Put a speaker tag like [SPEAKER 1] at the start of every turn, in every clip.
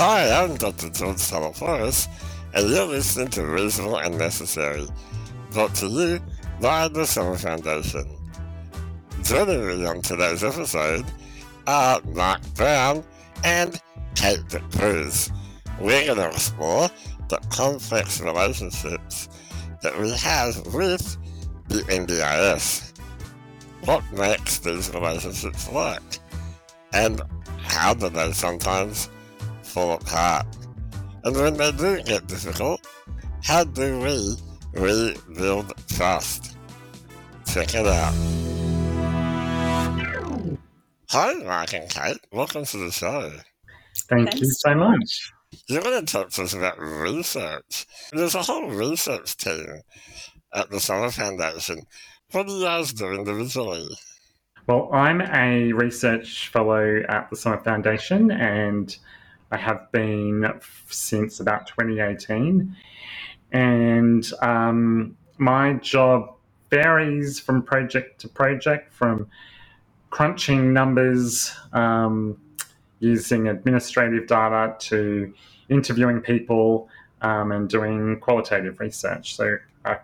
[SPEAKER 1] Hi, I'm Dr. George Taleporos, and you're listening to Reasonable and Necessary, brought to you by the Summer Foundation. Joining me on today's episode are Mark Brown and Kate Cruz. We're going to explore the complex relationships that we have with the NDIS. What makes these relationships work? And how do they sometimes fall apart? And when they do get difficult, how do we rebuild trust? Check it out. Hi, Mark and Kate. Welcome to the show.
[SPEAKER 2] Thank Thanks. you so much.
[SPEAKER 1] You're going to talk to us about research. There's a whole research team at the Summer Foundation. What do you guys do individually?
[SPEAKER 2] Well, I'm a research fellow at the Summer Foundation and I have been since about 2018. And um, my job varies from project to project, from crunching numbers um, using administrative data to interviewing people um, and doing qualitative research. So a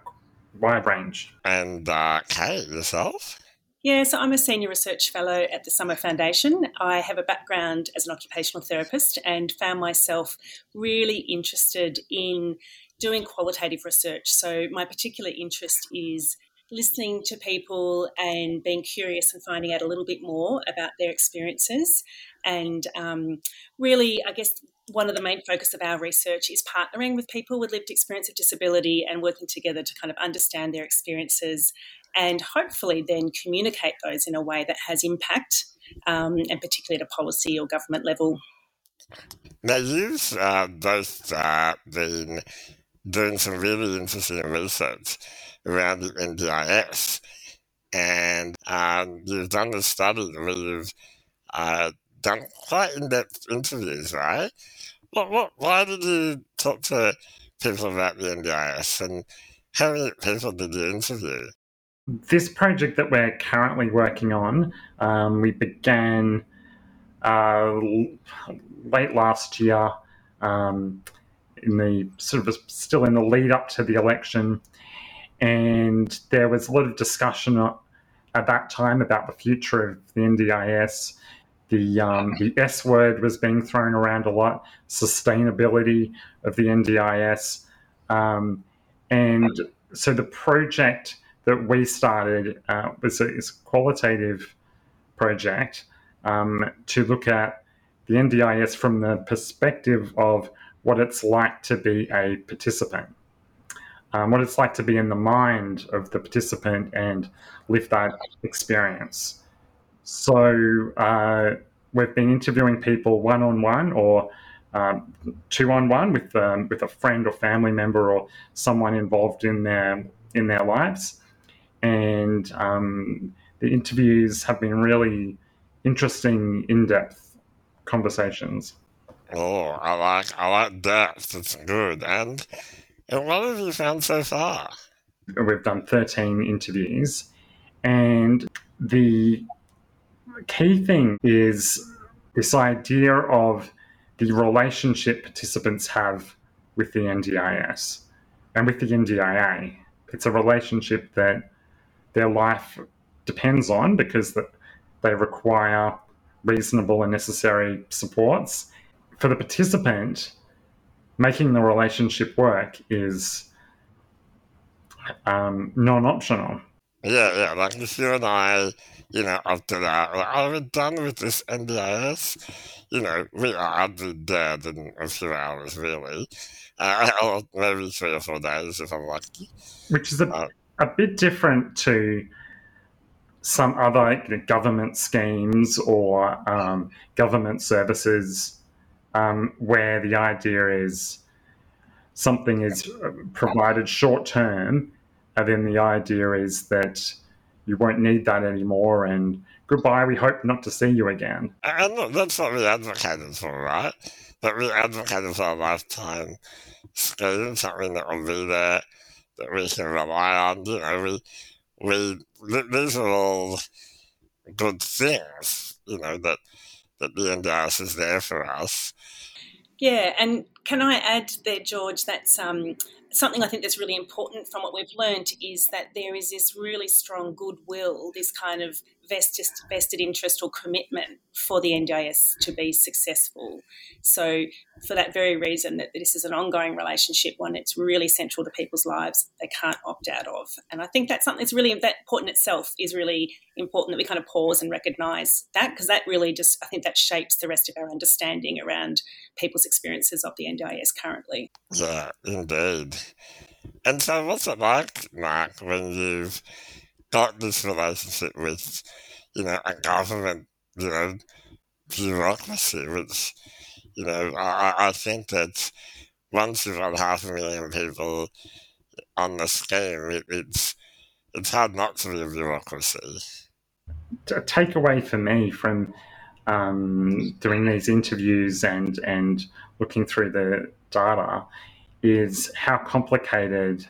[SPEAKER 2] wide range.
[SPEAKER 1] And uh, Kate, yourself?
[SPEAKER 3] Yeah, so I'm a senior research fellow at the Summer Foundation. I have a background as an occupational therapist and found myself really interested in doing qualitative research. So my particular interest is listening to people and being curious and finding out a little bit more about their experiences. And um, really, I guess one of the main focus of our research is partnering with people with lived experience of disability and working together to kind of understand their experiences and hopefully then communicate those in a way that has impact, um, and particularly at a policy or government level.
[SPEAKER 1] Now, you've uh, both uh, been doing some really interesting research around the NDIS, and um, you've done the study where you've uh, done quite in-depth interviews, right? What, what, why did you talk to people about the NDIS, and how many people did you interview?
[SPEAKER 2] This project that we're currently working on, um, we began uh, late last year. Um, in the sort of still in the lead up to the election, and there was a lot of discussion at that time about the future of the NDIS. The um, the S word was being thrown around a lot, sustainability of the NDIS, um, and so the project that we started uh, was a, a, qualitative project um, to look at the NDIS from the perspective of what it's like to be a participant, um, what it's like to be in the mind of the participant and live that experience. So uh, we've been interviewing people one on one or um, two on one with um, with a friend or family member or someone involved in their in their lives, and um, the interviews have been really interesting, in depth conversations.
[SPEAKER 1] Oh, I like I like depth. It's good. And and what have you found so far?
[SPEAKER 2] We've done thirteen interviews, and the key thing is this idea of the relationship participants have with the NDIS and with the NDIA. It's a relationship that their life depends on because that they require reasonable and necessary supports for the participant, making the relationship work is um, non-optional.
[SPEAKER 1] Yeah, yeah. Like if you and I, you know, after that, like, are we done with this NDIS? You know, we are. Dead in a few hours, really. Uh, or maybe three or four days if I'm lucky.
[SPEAKER 2] Which is a, uh, a bit different to some other you know, government schemes or um, government services um, where the idea is something is provided short term, and then the idea is that you won't need that anymore, and goodbye. We hope not to see you again.
[SPEAKER 1] And that's what we advocated for, right? That we advocated for a lifetime scheme, something that will be there that we can rely on. You know, we we these are all good things. You know that that the NDIS is there for us
[SPEAKER 3] Yeah, and can I add there, George, that's um, something I think that's really important from what we've learned is that there is this really strong goodwill, this kind of vested, vested interest or commitment for the NDIS to be successful. So, for that very reason, that this is an ongoing relationship, one that's really central to people's lives, they can't opt out of. And I think that's something that's really that important itself is really important that we kind of pause and recognise that because that really just I think that shapes the rest of our understanding around people's experiences of the NDIS currently.
[SPEAKER 1] Yeah, indeed. And so, what's it like, Mark, when you've got this relationship with, you know, a government, you know, bureaucracy, which, you know, I, I think that once you've got half a million people on the scheme, it, it's it's hard not to be a bureaucracy.
[SPEAKER 2] A takeaway for me from um, doing these interviews and and looking through the data is how complicated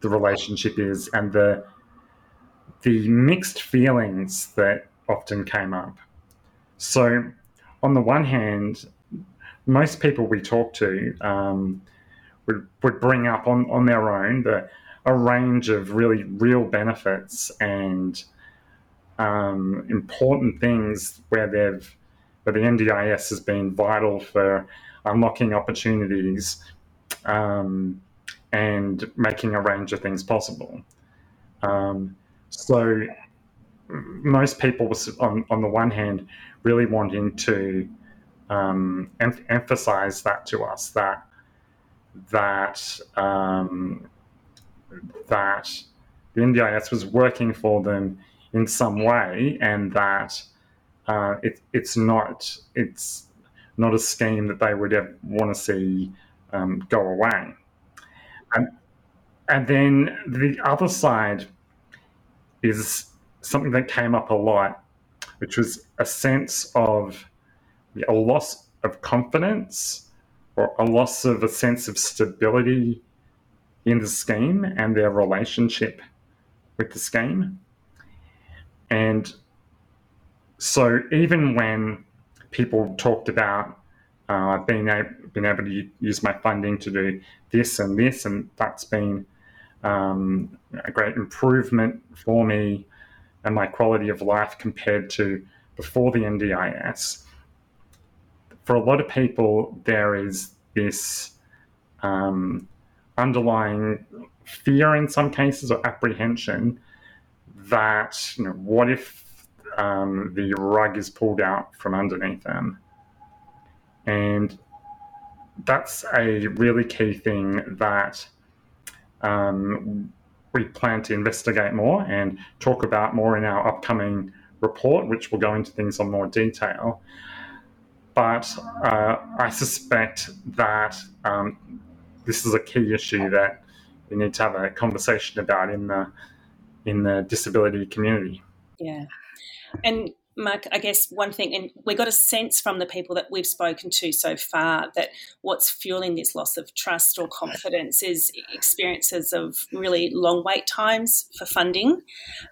[SPEAKER 2] the relationship is and the the mixed feelings that often came up. So, on the one hand, most people we talk to um, would, would bring up on, on their own the, a range of really real benefits and um, important things where they've where the NDIS has been vital for unlocking opportunities um, and making a range of things possible. Um, so most people on, on the one hand really wanting to um, em- emphasize that to us that that um, that the NDIS was working for them in some way, and that uh, it, it's not it's not a scheme that they would ever want to see um, go away. And, and then the other side is something that came up a lot, which was a sense of a loss of confidence or a loss of a sense of stability in the scheme and their relationship with the scheme. And so even when people talked about uh, being, able, being able to use my funding to do this and this, and that's been um, a great improvement for me and my quality of life compared to before the NDIS. For a lot of people, there is this um, underlying fear in some cases or apprehension that you know, what if um, the rug is pulled out from underneath them? And that's a really key thing that um, we plan to investigate more and talk about more in our upcoming report, which will go into things on more detail. But uh, I suspect that um, this is a key issue that we need to have a conversation about in the in the disability community.
[SPEAKER 3] Yeah, and Mark, I guess one thing, and we got a sense from the people that we've spoken to so far that what's fueling this loss of trust or confidence is experiences of really long wait times for funding,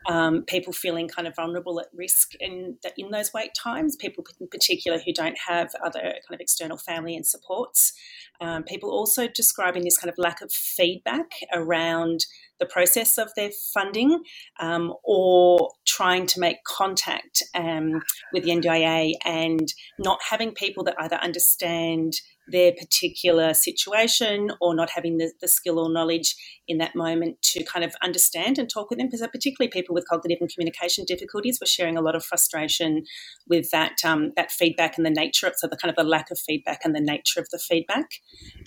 [SPEAKER 3] um, people feeling kind of vulnerable at risk in, in those wait times, people in particular who don't have other kind of external family and supports, um, people also describing this kind of lack of feedback around the process of their funding um, or trying to make contact um, with the NDIA and not having people that either understand their particular situation or not having the, the, skill or knowledge in that moment to kind of understand and talk with them. Because particularly people with cognitive and communication difficulties were sharing a lot of frustration with that um, that feedback and the nature of so the kind of the lack of feedback and the nature of the feedback.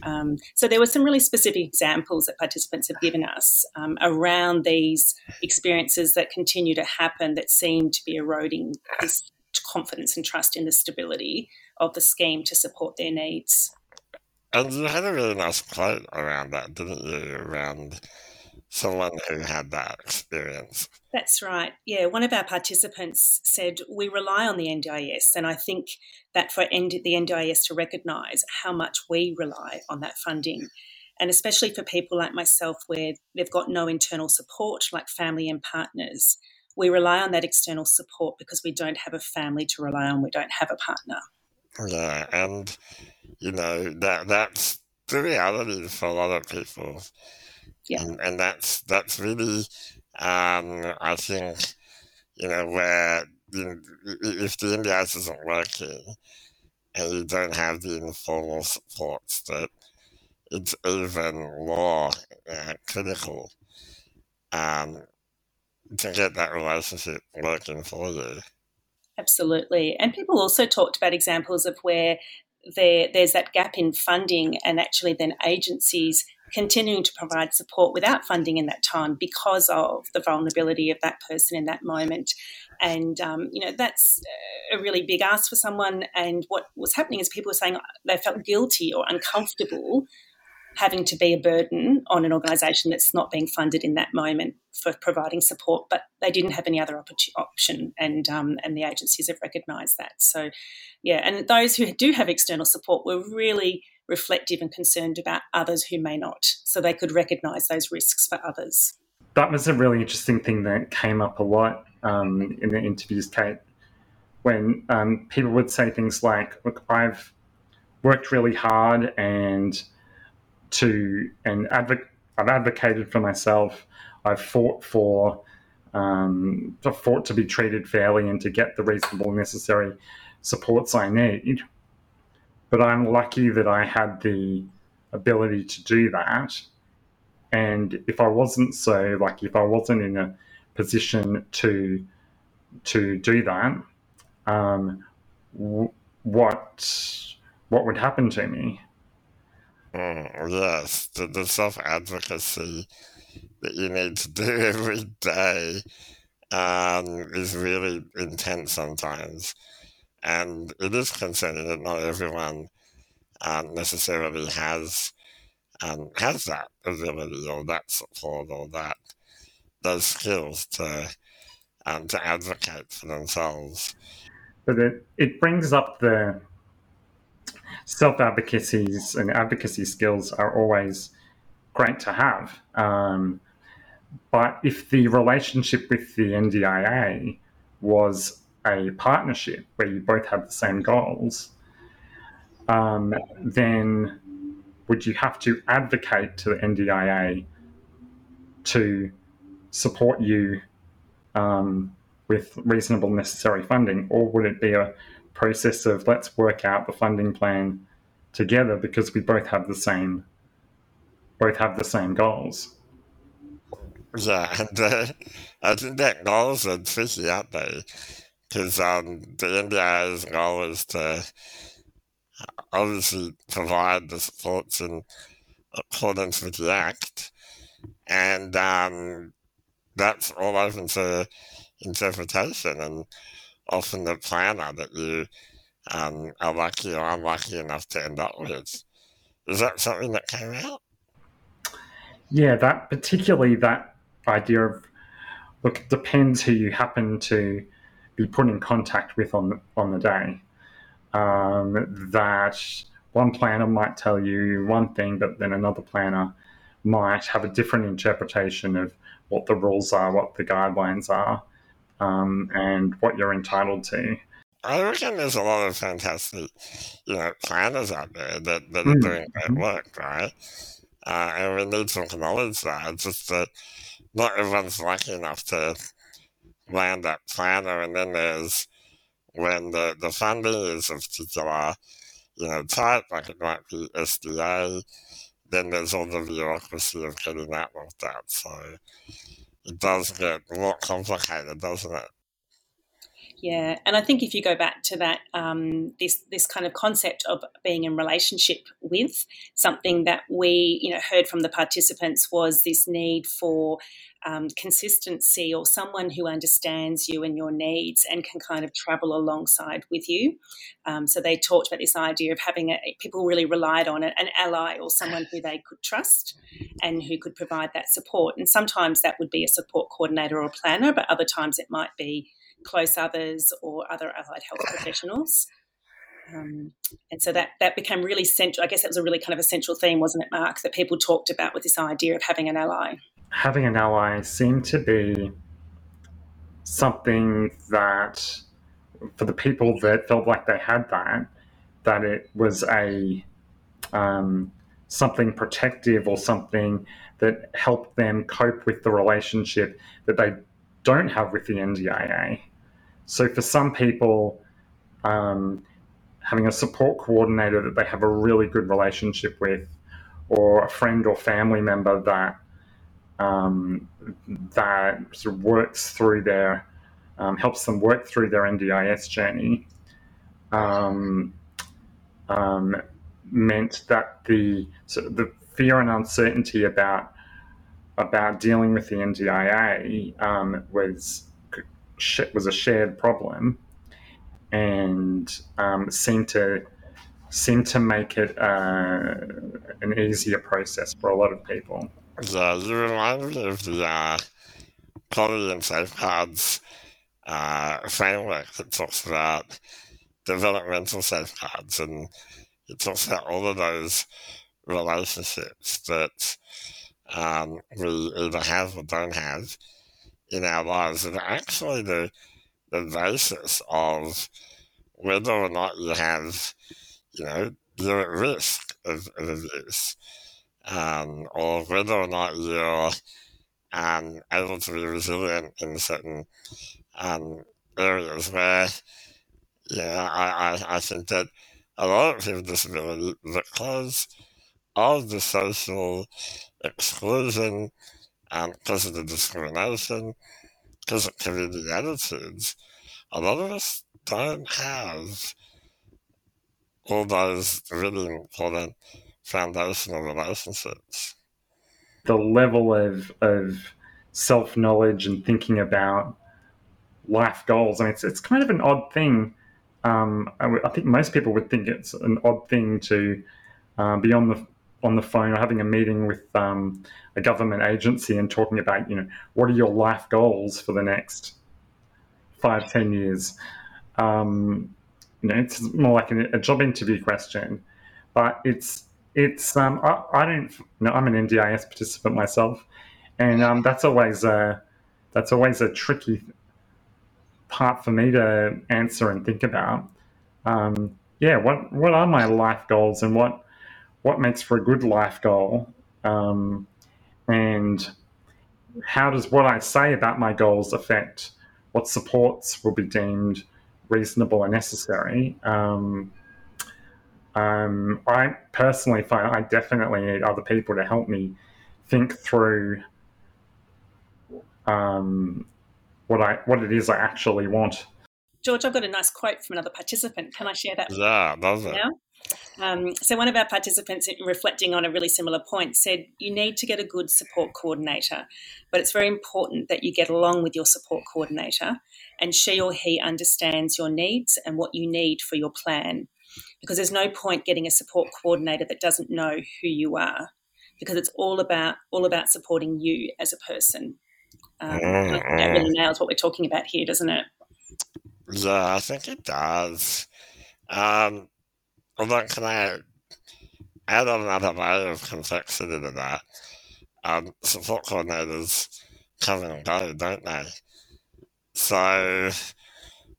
[SPEAKER 3] Um, so there were some really specific examples that participants have given us um, around these experiences that continue to happen that seem to be eroding this confidence and trust in the stability of the scheme to support their needs.
[SPEAKER 1] And you had a really nice quote around that, didn't you? Around someone who had that experience.
[SPEAKER 3] That's right. Yeah, one of our participants said we rely on the NDIS, and I think that for the NDIS to recognise how much we rely on that funding, and especially for people like myself where they've got no internal support, like family and partners, we rely on that external support because we don't have a family to rely on, we don't have a partner.
[SPEAKER 1] Yeah, and you know that that's the reality for a lot of people.
[SPEAKER 3] Yeah.
[SPEAKER 1] And, and that's that's really um, I think you know where you know, if the NDIS isn't working and you don't have the informal supports that it's even more uh, critical um, to get that relationship working for you.
[SPEAKER 3] Absolutely. And people also talked about examples of where there, there's that gap in funding and actually then agencies continuing to provide support without funding in that time because of the vulnerability of that person in that moment. And, um, you know, that's a really big ask for someone. And what was happening is people were saying they felt guilty or uncomfortable having to be a burden on an organisation that's not being funded in that moment for providing support, but they didn't have any other option, and um, and the agencies have recognised that. So, yeah, and those who do have external support were really reflective and concerned about others who may not, so they could recognise those risks for others.
[SPEAKER 2] That was a really interesting thing that came up a lot um, in the interviews, Kate, when um, people would say things like, "Look, I've worked really hard and." To and advo- I've advocated for myself. I've fought for um, fought to be treated fairly and to get the reasonable necessary supports I need. But I'm lucky that I had the ability to do that. And if I wasn't so, like if I wasn't in a position to to do that, um, w- what what would happen to me?
[SPEAKER 1] Mm, yes, the, the self advocacy that you need to do every day um, is really intense sometimes. And it is concerning that not everyone um, necessarily has um, has that ability or that support or that those skills to um, to advocate for themselves.
[SPEAKER 2] But it, it brings up the self advocacies and advocacy skills are always great to have. Um, but if the relationship with the NDIA was a partnership where you both have the same goals, um, then would you have to advocate to the NDIA to support you um, with reasonable necessary funding, or would it be a process of let's work out the funding plan together because we both have the same both have the same goals.
[SPEAKER 1] Yeah, and uh, I think that goals are tricky, aren't they? Because um, the NDIA's goal is to obviously provide the supports in accordance with the Act, and um, that's all open to interpretation. And often the planner that you um, are lucky or unlucky enough to end up with. Is that something that came out?
[SPEAKER 2] Yeah, that particularly that idea of look, it depends who you happen to be put in contact with on on the day. Um, that one planner might tell you one thing, but then another planner might have a different interpretation of what the rules are, what the guidelines are um, and what you're entitled to.
[SPEAKER 1] I reckon there's a lot of fantastic, you know, planners out there that, that are mm. doing great work, right? Uh, and we need to acknowledge that. It's just that not everyone's lucky enough to land that planner. And then there's when the, the funding is of particular, you know, type, like it might be SDA, then there's all the bureaucracy of getting that looked at. So it does get more complicated, doesn't it?
[SPEAKER 3] Yeah, and I think if you go back to that, um, this this kind of concept of being in relationship with something that we, you know, heard from the participants was this need for um, consistency or someone who understands you and your needs and can kind of travel alongside with you. Um, so they talked about this idea of having a, people really relied on an ally or someone who they could trust and who could provide that support. And sometimes that would be a support coordinator or planner, but other times it might be close others or other allied health professionals. Um, and so that that became really central. I guess that was a really kind of a central theme, wasn't it, Mark? That people talked about with this idea of having an ally.
[SPEAKER 2] Having an ally seemed to be something that, for the people that felt like they had that, that it was a um, something protective or something that helped them cope with the relationship that they don't have with the NDIA. So for some people, um, having a support coordinator that they have a really good relationship with, or a friend or family member that um, that sort of works through their um, helps them work through their NDIS journey um, um, meant that the the fear and uncertainty about about dealing with the NDIA um, was was a shared problem, and um, seemed to seemed to make it uh, an easier process for a lot of people.
[SPEAKER 1] Yeah, you me of the uh, quality and safeguards uh, framework that talks about developmental safeguards, and it talks about all of those relationships that um, we either have or don't have in our lives, and actually the the basis of whether or not you have, you know, you're at risk of, of abuse, um, or whether or not you're um, able to be resilient in certain um, areas where, yeah, I, I, I think that a lot of people with disability, because of the social exclusion, because of the discrimination, because of community attitudes, a lot of us don't have all those really important foundational relationships.
[SPEAKER 2] The level of, of self knowledge and thinking about life goals. I mean, it's, it's kind of an odd thing. Um, I, w- I think most people would think it's an odd thing to uh, be on the on the phone or having a meeting with um, a government agency and talking about, you know, what are your life goals for the next five, ten years. Um, you know, it's more like a, a, job interview question, but it's it's um, I, I, don't you know I'm an NDIS participant myself, and um, that's always a that's always a tricky part for me to answer and think about. Um, yeah, what what are my life goals and what what makes for a good life goal, um, and how does what I say about my goals affect what supports will be deemed reasonable and necessary. Um, um, I personally find I definitely need other people to help me think through um, what I what it is I actually want.
[SPEAKER 3] George, I've got a nice quote from another participant. Can I share that?
[SPEAKER 1] Yeah, love it.
[SPEAKER 3] Now? Um, so, one of our participants, reflecting on a really similar point, said you need to get a good support coordinator, but it's very important that you get along with your support coordinator and she or he understands your needs and what you need for your plan. Because there's no point getting a support coordinator that doesn't know who you are, because it's all about all about supporting you as a person. Um, mm-hmm. That really nails what we're talking about here, doesn't it?
[SPEAKER 1] Yeah, I think it does. Um, although, can I add another layer of complexity to that? Um, support coordinators come and go, don't they? So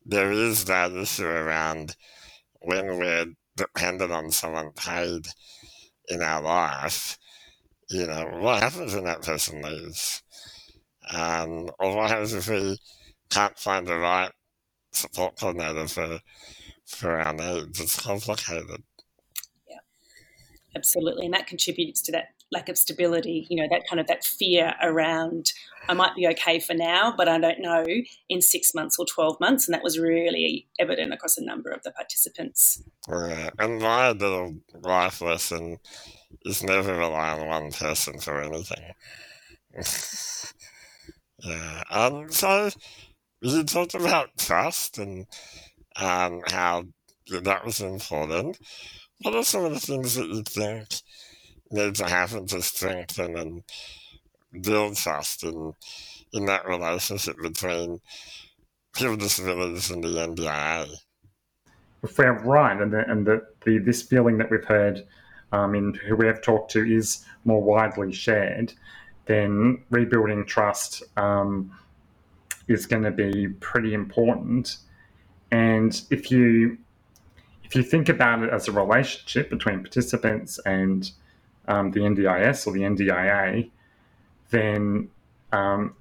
[SPEAKER 1] there is that issue around when we're dependent on someone paid in our life, you know, what happens when that person leaves? Um, or what happens if we can't find the right support coordinator for for our needs? It's complicated.
[SPEAKER 3] Yeah, absolutely, and that contributes to that lack of stability. You know, that kind of that fear around I might be okay for now, but I don't know in six months or 12 months. And that was really evident across a number of the participants.
[SPEAKER 1] Yeah. And my little life lesson is never rely on one person for anything. yeah. Um, so you talked about trust and um, how that was important. What are some of the things that you think need to happen to strengthen and build trust in, in that relationship between people with disabilities and the NDIA.
[SPEAKER 2] Right, and, the, and the, the, this feeling that we've heard um, in who we have talked to is more widely shared, then rebuilding trust um, is going to be pretty important. And if you if you think about it as a relationship between participants and um, the NDIS or the NDIA, then um,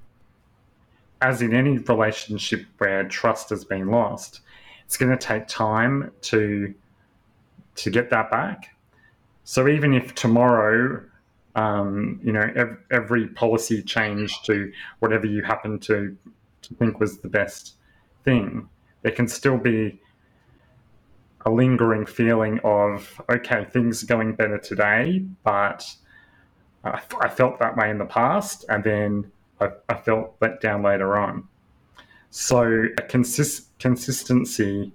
[SPEAKER 2] as in any relationship where trust has been lost, it's going to take time to to get that back. So even if tomorrow, um, you know, ev- every policy change to whatever you happen to, to think was the best thing, there can still be a lingering feeling of okay, things are going better today, but I, I felt that way in the past, and then I, I felt let down later on. So a consist, consistency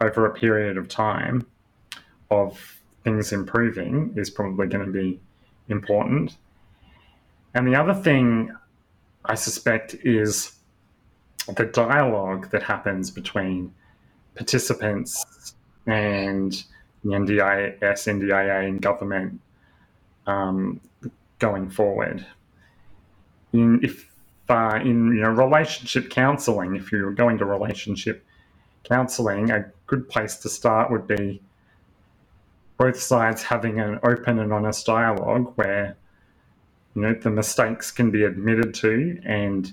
[SPEAKER 2] over a period of time of things improving is probably going to be important. And the other thing I suspect is the dialogue that happens between participants and the NDIS, NDIA, and government um, going forward. In, if uh, in you know relationship counselling, if you're going to relationship counselling, a good place to start would be both sides having an open and honest dialogue where you know the mistakes can be admitted to and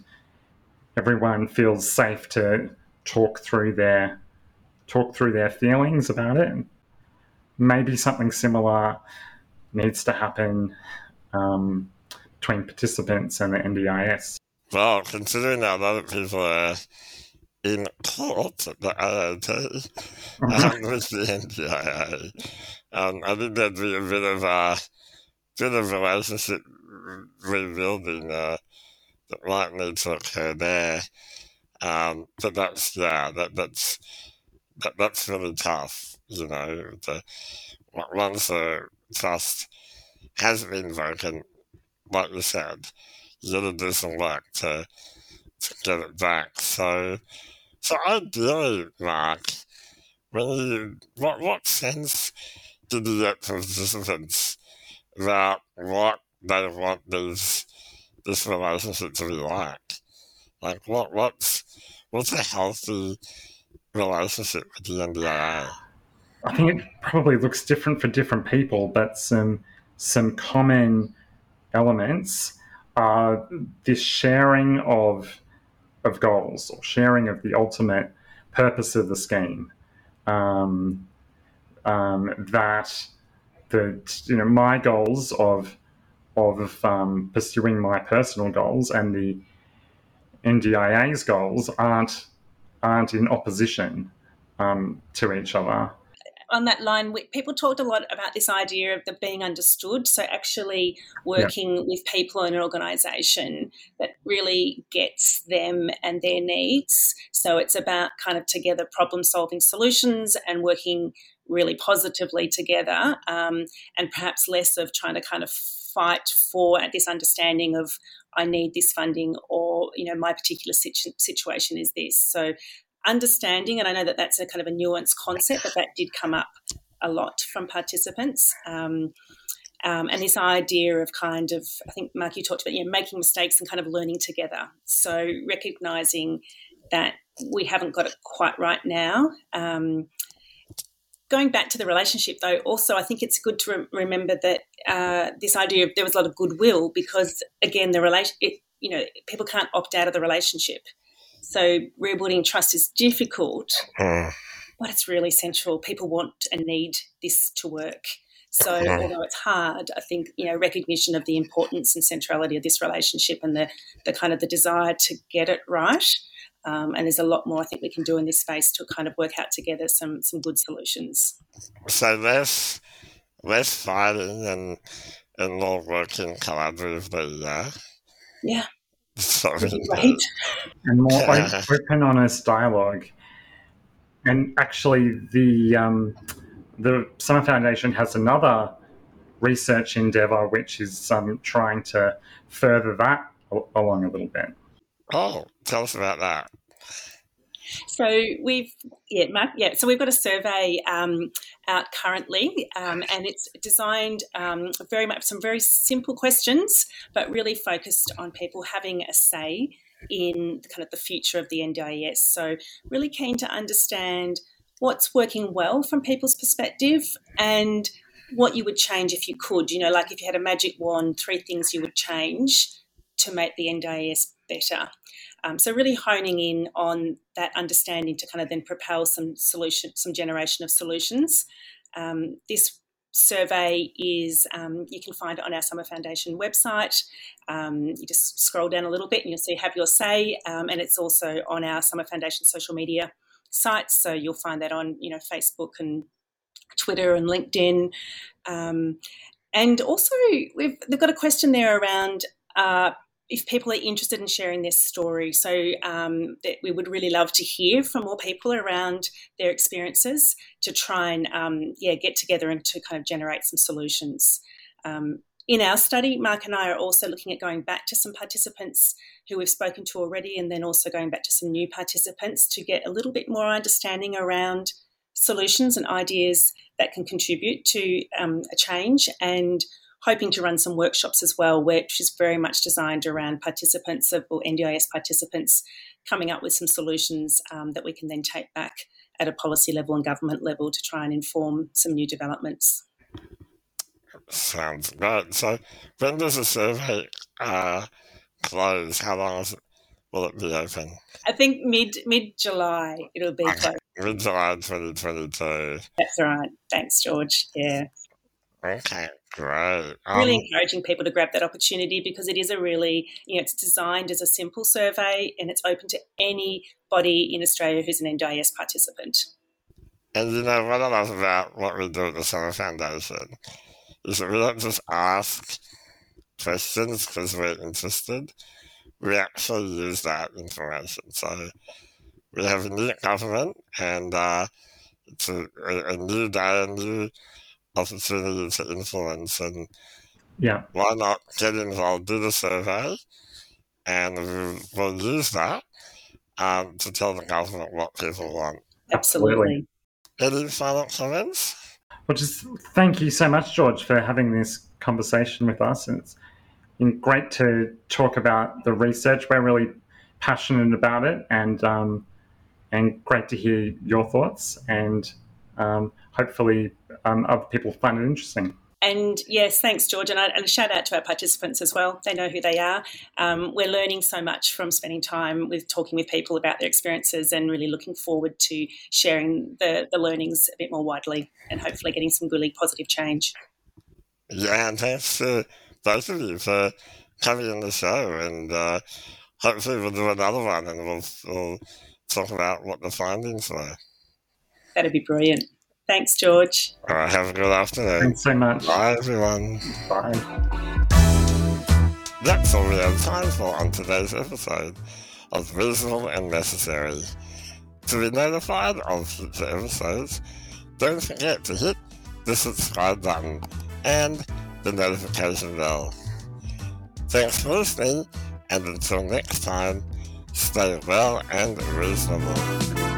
[SPEAKER 2] everyone feels safe to talk through their talk through their feelings about it. Maybe something similar needs to happen um, between participants and the NDIS.
[SPEAKER 1] Well, considering that a lot of people are in court at the AAT um, with the NDIA, um, I think there'd be a bit of a bit of relationship rebuilding uh, that might need to occur there. Um, but that's yeah, that that's that, that's really tough, you know. The, once the trust has been broken, like you said, you got to do some work to to get it back. So, so ideally, Mark, you what what sense did you get from participants about what they want these this relationship to be like? Like what what's what's a healthy relationship with the NDIA?
[SPEAKER 2] I think it probably looks different for different people, but some some common elements are this sharing of of goals or sharing of the ultimate purpose of the scheme. Um, um, that the you know my goals of of um, pursuing my personal goals and the NDIA's goals aren't aren't in opposition um, to each other.
[SPEAKER 3] On that line, people talked a lot about this idea of the being understood. So, actually working yeah. with people in an organisation that really gets them and their needs. So, it's about kind of together problem solving solutions and working really positively together, um, and perhaps less of trying to kind of fight for this understanding of I need this funding or you know my particular situ- situation is this. So understanding, and I know that that's a kind of a nuanced concept, but that did come up a lot from participants. Um, um, and this idea of kind of, I think Mark, you talked about, you know, making mistakes and kind of learning together. So recognizing that we haven't got it quite right now. Um, going back to the relationship, though, also I think it's good to re- remember that uh, this idea of there was a lot of goodwill because, again, the relation, it, you know, people can't opt out of the relationship. So rebuilding trust is difficult, mm. but it's really essential. People want and need this to work. So mm. although it's hard, I think you know recognition of the importance and centrality of this relationship and the the kind of the desire to get it right. Um, and there's a lot more I think we can do in this space to kind of work out together some some good solutions.
[SPEAKER 1] So less less fighting and and more working collaboratively. Yeah.
[SPEAKER 3] Yeah.
[SPEAKER 1] Sorry.
[SPEAKER 3] Right.
[SPEAKER 2] And more open, honest dialogue. And actually, the um, the Summer Foundation has another research endeavour which is um, trying to further that along a little bit.
[SPEAKER 1] Oh, tell us about that.
[SPEAKER 3] So we've yeah, Mark, yeah. So we've got a survey um, out currently, um, and it's designed um, very much some very simple questions, but really focused on people having a say in kind of the future of the NDIS. So really keen to understand what's working well from people's perspective and what you would change if you could. You know, like if you had a magic wand, three things you would change to make the NDIS better. Um, so really honing in on that understanding to kind of then propel some solution, some generation of solutions. Um, this survey is um, you can find it on our Summer Foundation website. Um, you just scroll down a little bit and you'll see Have Your Say, um, and it's also on our Summer Foundation social media sites. So you'll find that on you know Facebook and Twitter and LinkedIn. Um, and also, we've they've got a question there around uh, if people are interested in sharing their story. So um, we would really love to hear from more people around their experiences to try and um, yeah get together and to kind of generate some solutions. Um, in our study, Mark and I are also looking at going back to some participants who we've spoken to already, and then also going back to some new participants to get a little bit more understanding around solutions and ideas that can contribute to um, a change and hoping to run some workshops as well, which is very much designed around participants of, or NDIS participants coming up with some solutions um, that we can then take back at a policy level and government level to try and inform some new developments.
[SPEAKER 1] Sounds great. So, when does the survey uh, close? How long it, will it be open?
[SPEAKER 3] I think mid mid July it'll be closed.
[SPEAKER 1] Mid July 2022.
[SPEAKER 3] That's right. Thanks, George. Yeah.
[SPEAKER 1] Okay, great.
[SPEAKER 3] Um, really encouraging people to grab that opportunity because it is a really, you know, it's designed as a simple survey and it's open to anybody in Australia who's an NDIS participant.
[SPEAKER 1] And you know what I love about what we do at the Summer Foundation is that we don't just ask questions because we're interested. We actually use that information. So we have a new government and uh, it's a, a, a new day, a new opportunity to influence and
[SPEAKER 2] yeah.
[SPEAKER 1] why not get involved do the survey and we'll use that um, to tell the government what people want.
[SPEAKER 3] Absolutely.
[SPEAKER 1] Any final comments?
[SPEAKER 2] Well just thank you so much george for having this conversation with us. And it's been great to talk about the research. We're really passionate about it and um, and great to hear your thoughts and um, hopefully um, other people find it interesting.
[SPEAKER 3] And yes, thanks, George. And, I, and shout out to our participants as well. They know who they are. Um, we're learning so much from spending time with talking with people about their experiences and really looking forward to sharing the, the learnings a bit more widely and hopefully getting some really positive change.
[SPEAKER 1] Yeah, and thanks to both of you for coming on the show. And uh, hopefully we'll do another one and we'll, we'll talk about what the findings were.
[SPEAKER 3] That'd be brilliant. Thanks, George.
[SPEAKER 1] All right, have a good afternoon.
[SPEAKER 2] Thanks so much.
[SPEAKER 1] Bye, everyone.
[SPEAKER 2] Bye.
[SPEAKER 1] That's all we have time for on today's episode of Reasonable and Necessary. To be notified of future episodes, don't forget to hit the subscribe button and the notification bell. Thanks for listening, and until next time, stay well and reasonable.